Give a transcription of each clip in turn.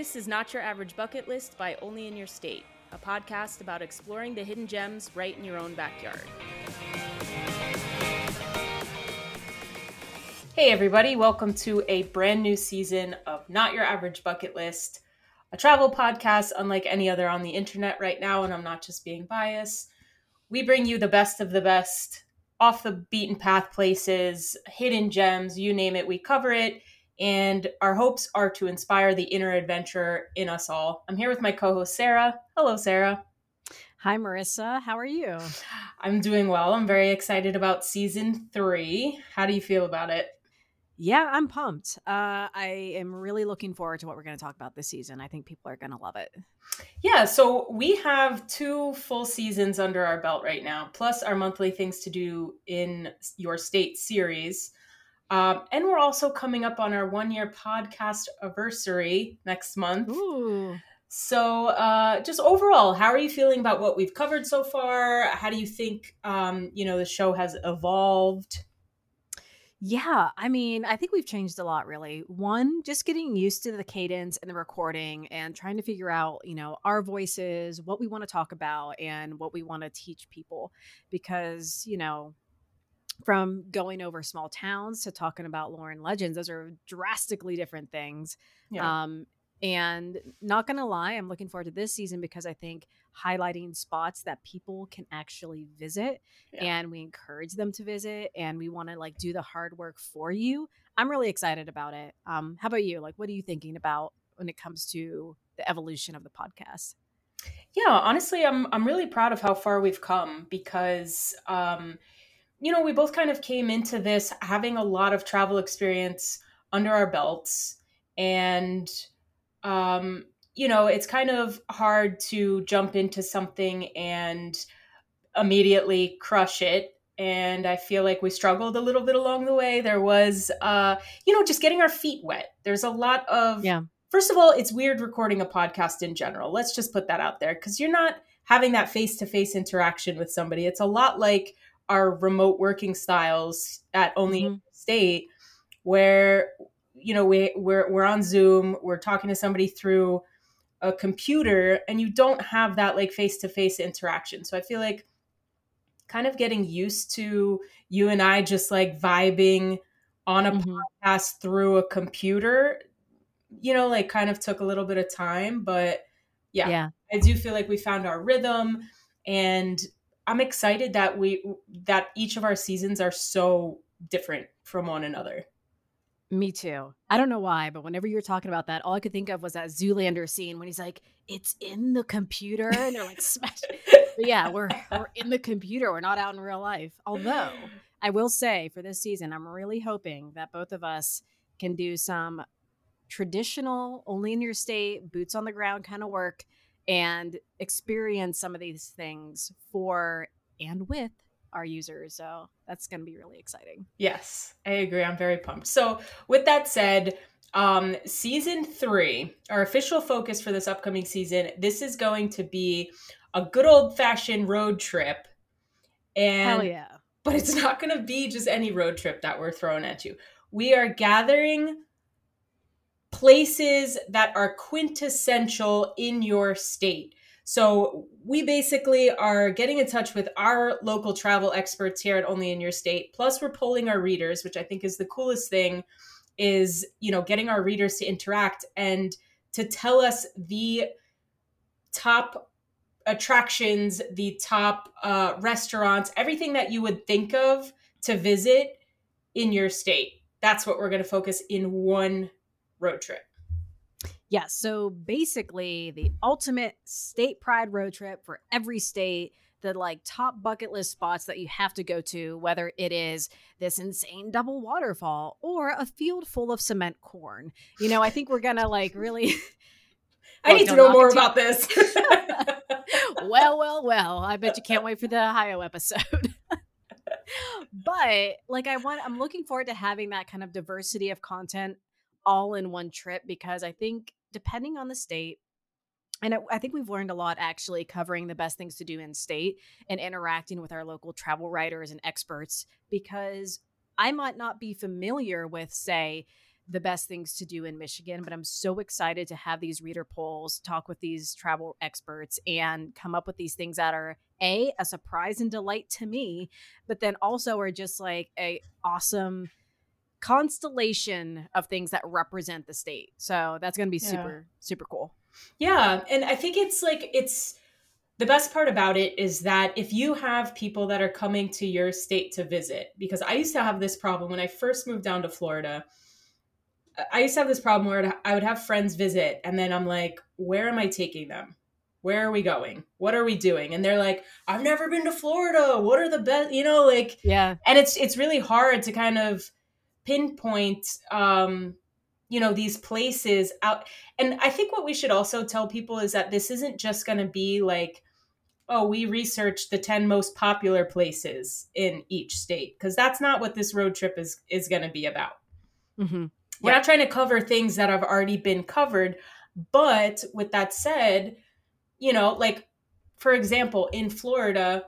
This is Not Your Average Bucket List by Only in Your State, a podcast about exploring the hidden gems right in your own backyard. Hey, everybody, welcome to a brand new season of Not Your Average Bucket List, a travel podcast unlike any other on the internet right now, and I'm not just being biased. We bring you the best of the best, off the beaten path places, hidden gems, you name it, we cover it and our hopes are to inspire the inner adventurer in us all. I'm here with my co host, Sarah. Hello, Sarah. Hi, Marissa. How are you? I'm doing well. I'm very excited about season three. How do you feel about it? Yeah, I'm pumped. Uh, I am really looking forward to what we're going to talk about this season. I think people are going to love it. Yeah, so we have two full seasons under our belt right now, plus our monthly things to do in your state series. Um, and we're also coming up on our one year podcast anniversary next month. Ooh. So, uh, just overall, how are you feeling about what we've covered so far? How do you think, um, you know, the show has evolved? Yeah, I mean, I think we've changed a lot, really. One, just getting used to the cadence and the recording and trying to figure out, you know, our voices, what we want to talk about, and what we want to teach people. Because, you know, from going over small towns to talking about lore and legends those are drastically different things yeah. um and not gonna lie i'm looking forward to this season because i think highlighting spots that people can actually visit yeah. and we encourage them to visit and we want to like do the hard work for you i'm really excited about it um how about you like what are you thinking about when it comes to the evolution of the podcast yeah honestly i'm i'm really proud of how far we've come because um you know, we both kind of came into this having a lot of travel experience under our belts. And, um, you know, it's kind of hard to jump into something and immediately crush it. And I feel like we struggled a little bit along the way. There was, uh, you know, just getting our feet wet. There's a lot of, yeah. First of all, it's weird recording a podcast in general. Let's just put that out there because you're not having that face to face interaction with somebody. It's a lot like our remote working styles at only mm-hmm. state where you know we we're we're on zoom we're talking to somebody through a computer and you don't have that like face to face interaction so i feel like kind of getting used to you and i just like vibing on a mm-hmm. podcast through a computer you know like kind of took a little bit of time but yeah, yeah i do feel like we found our rhythm and I'm excited that we that each of our seasons are so different from one another. Me too. I don't know why, but whenever you're talking about that, all I could think of was that Zoolander scene when he's like, "It's in the computer," and they're like, "Smash!" but yeah, we're we're in the computer. We're not out in real life. Although I will say, for this season, I'm really hoping that both of us can do some traditional, only in your state, boots on the ground kind of work and experience some of these things for and with our users. So that's going to be really exciting. Yes, I agree. I'm very pumped. So, with that said, um, season three, our official focus for this upcoming season, this is going to be a good old fashioned road trip. And Hell yeah. But it's not going to be just any road trip that we're throwing at you. We are gathering places that are quintessential in your state. So we basically are getting in touch with our local travel experts here at Only in Your State. Plus, we're polling our readers, which I think is the coolest thing. Is you know getting our readers to interact and to tell us the top attractions, the top uh, restaurants, everything that you would think of to visit in your state. That's what we're going to focus in one road trip. Yeah, so basically the ultimate state pride road trip for every state, the like top bucket list spots that you have to go to, whether it is this insane double waterfall or a field full of cement corn. You know, I think we're gonna like really I need to know more about this. well, well, well. I bet you can't wait for the Ohio episode. but like I want I'm looking forward to having that kind of diversity of content all in one trip because I think depending on the state, and I think we've learned a lot actually covering the best things to do in state and interacting with our local travel writers and experts because I might not be familiar with, say, the best things to do in Michigan, but I'm so excited to have these reader polls, talk with these travel experts, and come up with these things that are a a surprise and delight to me, but then also are just like a awesome constellation of things that represent the state. So that's going to be super yeah. super cool. Yeah, and I think it's like it's the best part about it is that if you have people that are coming to your state to visit, because I used to have this problem when I first moved down to Florida. I used to have this problem where I would have friends visit, and then I'm like, where am I taking them? Where are we going? What are we doing? And they're like, I've never been to Florida. What are the best, you know, like, yeah. And it's it's really hard to kind of pinpoint um you know these places out and i think what we should also tell people is that this isn't just going to be like oh, we researched the 10 most popular places in each state because that's not what this road trip is is going to be about. Mm-hmm. We're not trying to cover things that have already been covered, but with that said, you know, like for example, in Florida,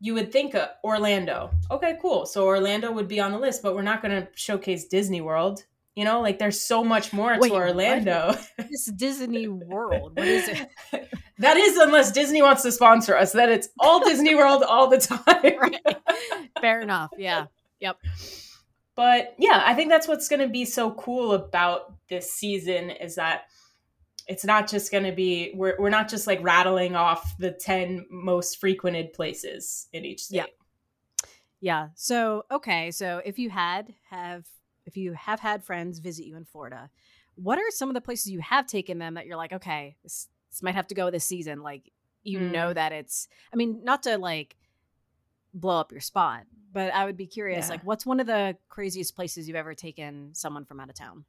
you would think uh, Orlando. Okay, cool. So Orlando would be on the list, but we're not going to showcase Disney World. You know, like there's so much more Wait, to Orlando. This Disney World. What is it? that is unless Disney wants to sponsor us. That it's all Disney World all the time. right. Fair enough. Yeah. Yep. But yeah, I think that's what's going to be so cool about this season is that it's not just going to be we're we're not just like rattling off the 10 most frequented places in each state. Yeah. Yeah. So, okay, so if you had have if you have had friends visit you in Florida, what are some of the places you have taken them that you're like, okay, this, this might have to go this season? Like, you mm. know that it's, I mean, not to like blow up your spot, but I would be curious, yeah. like, what's one of the craziest places you've ever taken someone from out of town?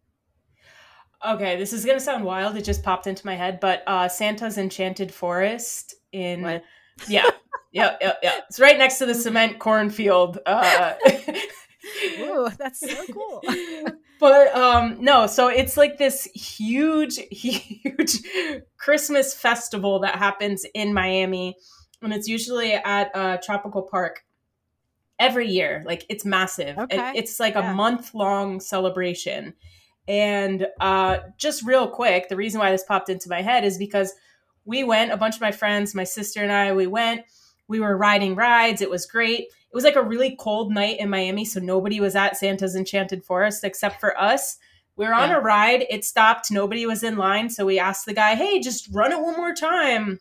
Okay, this is gonna sound wild. It just popped into my head, but uh Santa's Enchanted Forest in what? yeah, yeah, yeah, yeah. It's right next to the cement cornfield. Uh, Ooh, that's so cool. but um no, so it's like this huge, huge Christmas festival that happens in Miami, and it's usually at a tropical park every year. Like it's massive. Okay. it's like yeah. a month long celebration. And uh, just real quick, the reason why this popped into my head is because we went, a bunch of my friends, my sister and I, we went, we were riding rides. It was great it was like a really cold night in Miami, so nobody was at Santa's Enchanted Forest except for us. We were on yeah. a ride, it stopped, nobody was in line, so we asked the guy, "Hey, just run it one more time."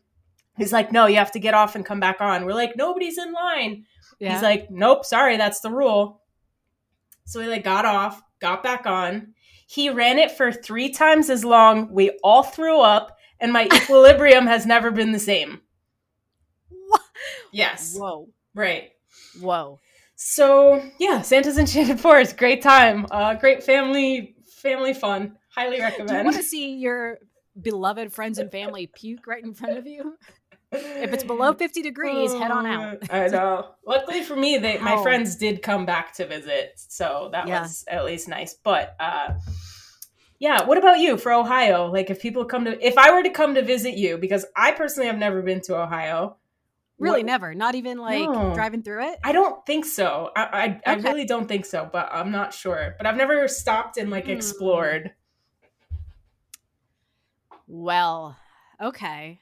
He's like, "No, you have to get off and come back on." We're like, "Nobody's in line." Yeah. He's like, "Nope, sorry, that's the rule." So we like got off, got back on. He ran it for 3 times as long. We all threw up and my equilibrium has never been the same. What? Yes. Whoa. Right. Whoa. So yeah, Santa's Enchanted Forest, great time, uh, great family family fun. Highly recommend. Do you want to see your beloved friends and family puke right in front of you? If it's below 50 degrees, head on out. I know. Luckily for me, they my friends did come back to visit, so that yeah. was at least nice. But uh yeah, what about you for Ohio? Like if people come to if I were to come to visit you because I personally have never been to Ohio, Really, what? never. Not even like no. driving through it. I don't think so. I I, okay. I, really don't think so, but I'm not sure. But I've never stopped and like hmm. explored. Well, okay.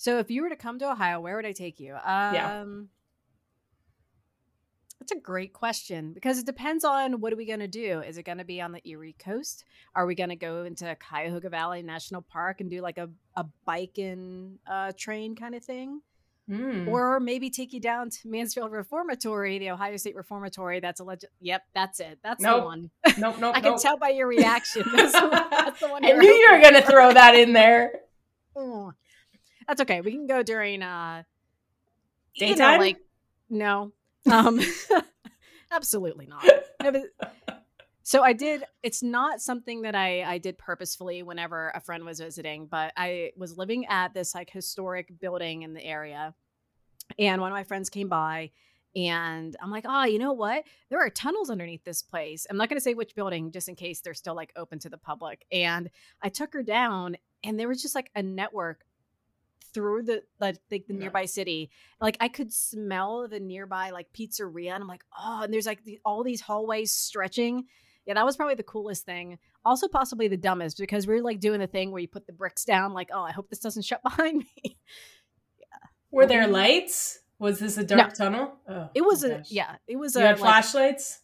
So if you were to come to Ohio, where would I take you? Um, yeah. That's a great question because it depends on what are we going to do. Is it going to be on the Erie coast? Are we going to go into Cuyahoga Valley National Park and do like a, a bike and uh, train kind of thing? Mm. Or maybe take you down to Mansfield Reformatory, the Ohio State Reformatory. That's a legend. Yep, that's it. That's nope. the one. Nope, nope. I can tell by your reaction. That's the, that's the one. I knew you were going to throw that in there. Oh, that's okay. We can go during uh, daytime. You know, like no, um, absolutely not. No, but, so I did. It's not something that I I did purposefully whenever a friend was visiting, but I was living at this like historic building in the area, and one of my friends came by. And I'm like, oh, you know what? There are tunnels underneath this place. I'm not going to say which building just in case they're still like open to the public. And I took her down, and there was just like a network through the like, the nearby city like i could smell the nearby like pizzeria and i'm like oh and there's like the, all these hallways stretching Yeah, that was probably the coolest thing. Also, possibly the dumbest because we are like doing the thing where you put the bricks down, like, oh, I hope this doesn't shut behind me. yeah. Were there lights? Was this a dark no. tunnel? Oh, it was a yeah. It was. You a, had like, flashlights.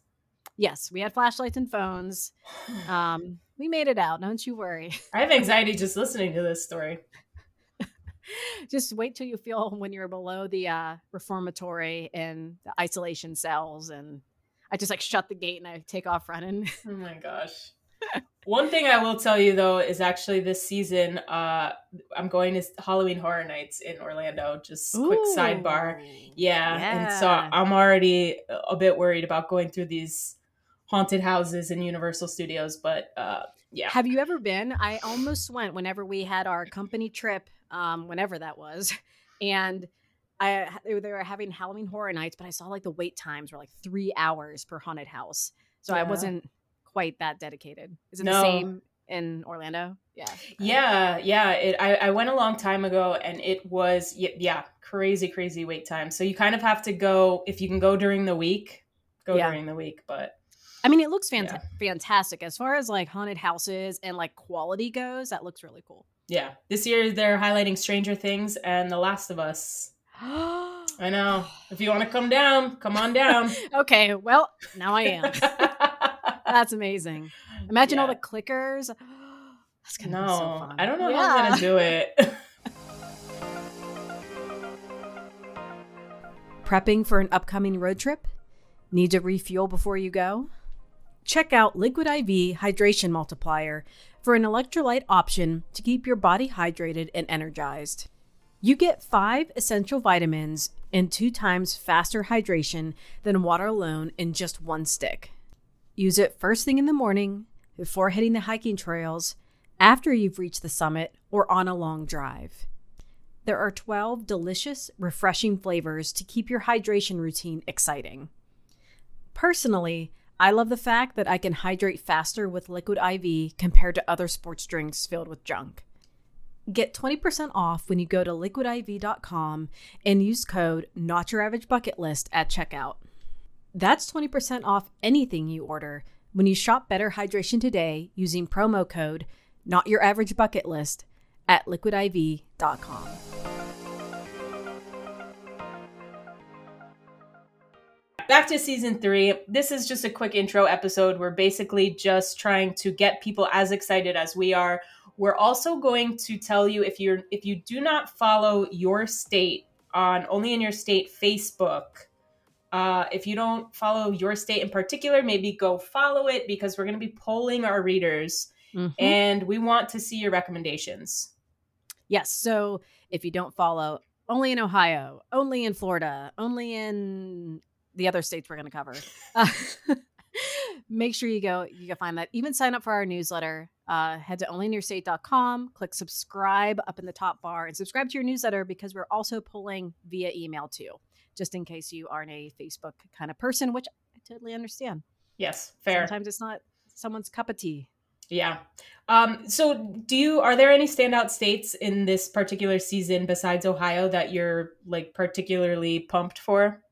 Yes, we had flashlights and phones. Um, we made it out. Don't you worry. I have anxiety just listening to this story. just wait till you feel when you're below the uh, reformatory and the isolation cells, and I just like shut the gate and I take off running. oh my gosh. One thing I will tell you though is actually this season, uh, I'm going to Halloween Horror Nights in Orlando. Just Ooh, quick sidebar, yeah. yeah. And so I'm already a bit worried about going through these haunted houses in Universal Studios, but uh, yeah. Have you ever been? I almost went whenever we had our company trip, um, whenever that was, and I they were having Halloween Horror Nights, but I saw like the wait times were like three hours per haunted house, so yeah. I wasn't quite that dedicated. Is it no. the same in Orlando? Yeah. Yeah, yeah. It I, I went a long time ago and it was yeah, crazy, crazy wait time. So you kind of have to go if you can go during the week, go yeah. during the week. But I mean it looks fant- yeah. fantastic. As far as like haunted houses and like quality goes, that looks really cool. Yeah. This year they're highlighting Stranger Things and The Last of Us. I know. If you want to come down, come on down. okay, well, now I am. That's amazing. Imagine yeah. all the clickers. That's gonna no, be so fun. I don't know yeah. how I'm gonna do it. Prepping for an upcoming road trip? Need to refuel before you go? Check out Liquid IV Hydration Multiplier for an electrolyte option to keep your body hydrated and energized. You get five essential vitamins and two times faster hydration than water alone in just one stick. Use it first thing in the morning, before hitting the hiking trails, after you've reached the summit, or on a long drive. There are 12 delicious, refreshing flavors to keep your hydration routine exciting. Personally, I love the fact that I can hydrate faster with Liquid IV compared to other sports drinks filled with junk. Get 20% off when you go to liquidiv.com and use code Not Your Average Bucket List at checkout. That's 20% off anything you order when you shop Better Hydration today using promo code Not Your Average Bucket List at liquidiv.com. Back to season three. This is just a quick intro episode. We're basically just trying to get people as excited as we are. We're also going to tell you if you're if you do not follow your state on only in your state Facebook uh, if you don't follow your state in particular, maybe go follow it because we're going to be polling our readers mm-hmm. and we want to see your recommendations. Yes. So if you don't follow, only in Ohio, only in Florida, only in the other states we're going to cover. Uh, make sure you go, you can find that. Even sign up for our newsletter. Uh, head to onlyinyourstate.com, click subscribe up in the top bar, and subscribe to your newsletter because we're also pulling via email too just in case you aren't a Facebook kind of person, which I totally understand. Yes, fair. Sometimes it's not someone's cup of tea. Yeah. Um, so do you are there any standout states in this particular season besides Ohio that you're like particularly pumped for?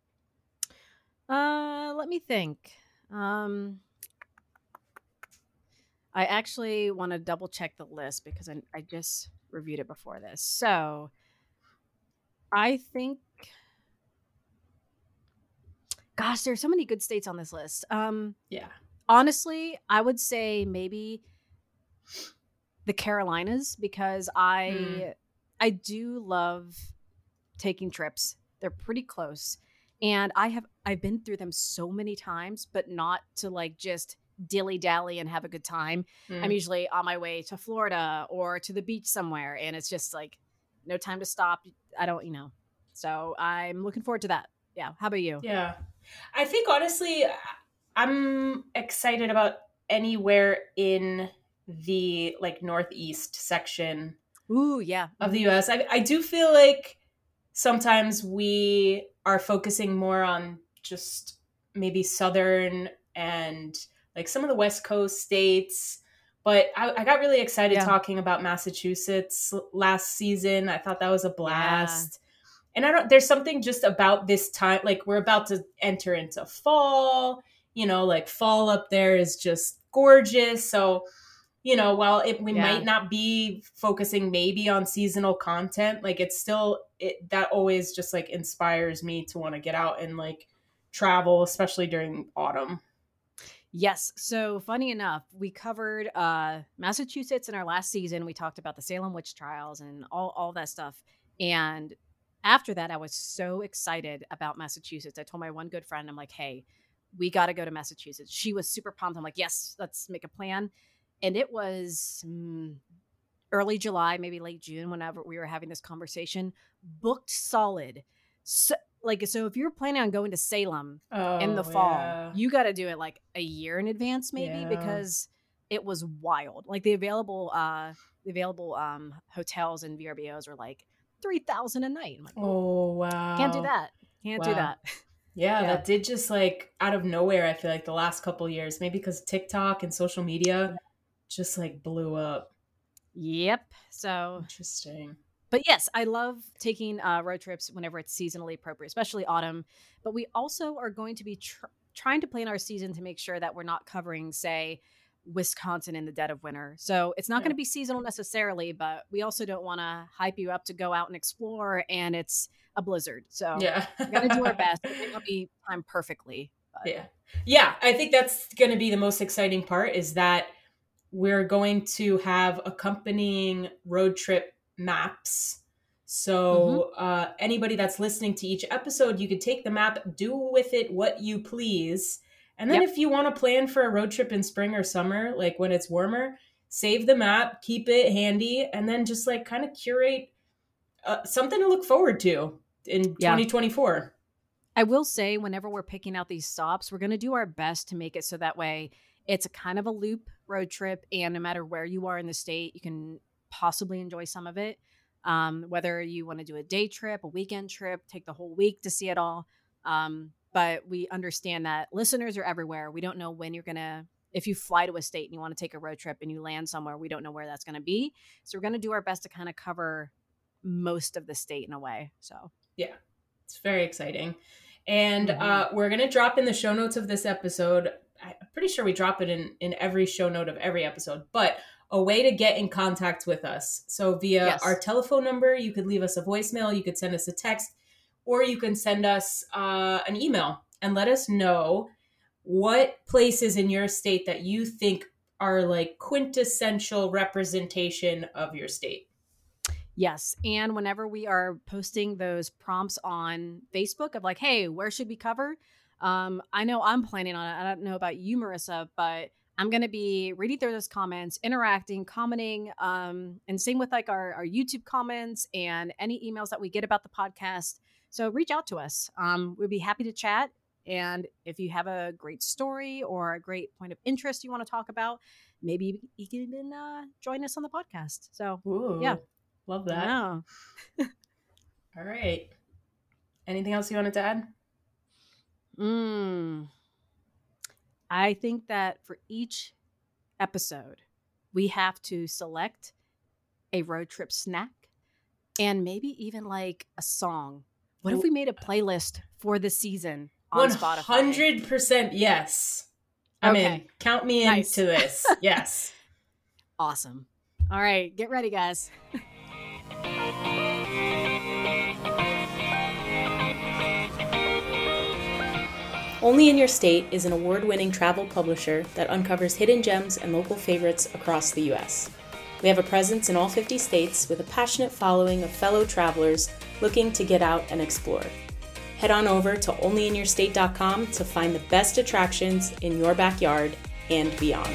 Uh let me think. Um I actually want to double check the list because I, I just reviewed it before this. So I think gosh, there's so many good states on this list. Um, yeah. Honestly, I would say maybe the Carolinas because I mm. I do love taking trips. They're pretty close. And I have I've been through them so many times, but not to like just dilly dally and have a good time. Mm. I'm usually on my way to Florida or to the beach somewhere, and it's just like no time to stop. I don't, you know. So I'm looking forward to that. Yeah. How about you? Yeah. I think honestly, I'm excited about anywhere in the like northeast section. Ooh, yeah. Of the US. I, I do feel like sometimes we are focusing more on just maybe southern and like some of the west coast states. But I, I got really excited yeah. talking about massachusetts last season. I thought that was a blast. And I don't there's something just about this time like we're about to enter into fall, you know, like fall up there is just gorgeous. So, you know, while it we Yeah. might not be focusing maybe on seasonal content, like it's still it that always just like inspires me to want to get out and like travel, especially during autumn. Yes. So funny enough, we covered uh Massachusetts in our last season. We talked about the Salem witch trials and all all that stuff. And after that, I was so excited about Massachusetts. I told my one good friend, I'm like, "Hey, we got to go to Massachusetts." She was super pumped. I'm like, "Yes, let's make a plan." And it was mm, early July, maybe late June, whenever we were having this conversation, booked solid. So, like, so if you're planning on going to Salem, Oh, in the fall. yeah. You got to do it like a year in advance, maybe, Yeah. because it was wild. Like the available, uh, the available um hotels and VRBOs are like three thousand a night. I'm like, Oh wow. can't do that. Can't do that. Yeah, Yeah. that did just like out of nowhere. I feel like the last couple years, maybe because TikTok and social media just like blew up. yep. So, Interesting. but yes, I love taking uh, road trips whenever it's seasonally appropriate, especially autumn. But we also are going to be tr- trying to plan our season to make sure that we're not covering, say, Wisconsin in the dead of winter. So it's not Yeah. going to be seasonal necessarily, but we also don't want to hype you up to go out and explore and it's a blizzard. So Yeah. we're going to do our best. It not be timed perfectly. But Yeah. Yeah, I think that's going to be the most exciting part is that we're going to have accompanying road trip maps. So, uh, anybody that's listening to each episode, you could take the map, do with it what you please. And then Yep. if you want to plan for a road trip in spring or summer, like when it's warmer, save the map, keep it handy, and then just like kind of curate uh, something to look forward to in Yeah. 2024. I will say, whenever we're picking out these stops, we're going to do our best to make it so that way it's a kind of a loop road trip. And no matter where you are in the state, you can possibly enjoy some of it. Um, whether you want to do a day trip, a weekend trip, take the whole week to see it all. Um, but we understand that listeners are everywhere. We don't know when you're going to, if you fly to a state and you want to take a road trip and you land somewhere, we don't know where that's going to be. So we're going to do our best to kind of cover most of the state in a way. So, yeah, It's very exciting. And Mhm. uh, we're going to drop in the show notes of this episode. I'm pretty sure we drop it in, in every show note of every episode, but a way to get in contact with us. So, via Yes. our telephone number, you could leave us a voicemail, you could send us a text, or you can send us uh, an email and let us know what places in your state that you think are like quintessential representation of your state. Yes. And whenever we are posting those prompts on Facebook of like, hey, where should we cover? Um, I know I'm planning on it. I don't know about you, Marissa, but I'm going to be reading through those comments, interacting, commenting, um, and same with like our, our YouTube comments and any emails that we get about the podcast. So reach out to us. Um, we'd be happy to chat. And if you have a great story or a great point of interest you want to talk about, maybe you can even uh, join us on the podcast. So Ooh, Yeah. Love that. yeah. All right. Anything else you wanted to add? Mm. I think that for each episode, we have to select a road trip snack and maybe even like a song. What if we made a playlist for the season on One Spotify? hundred percent yes. I'm in. Okay. Count me Nice. into this. Yes. Awesome. All right, get ready, guys. Only in Your State is an award winning travel publisher that uncovers hidden gems and local favorites across the U.S. We have a presence in all 50 states with a passionate following of fellow travelers looking to get out and explore. Head on over to onlyinyourstate.com to find the best attractions in your backyard and beyond.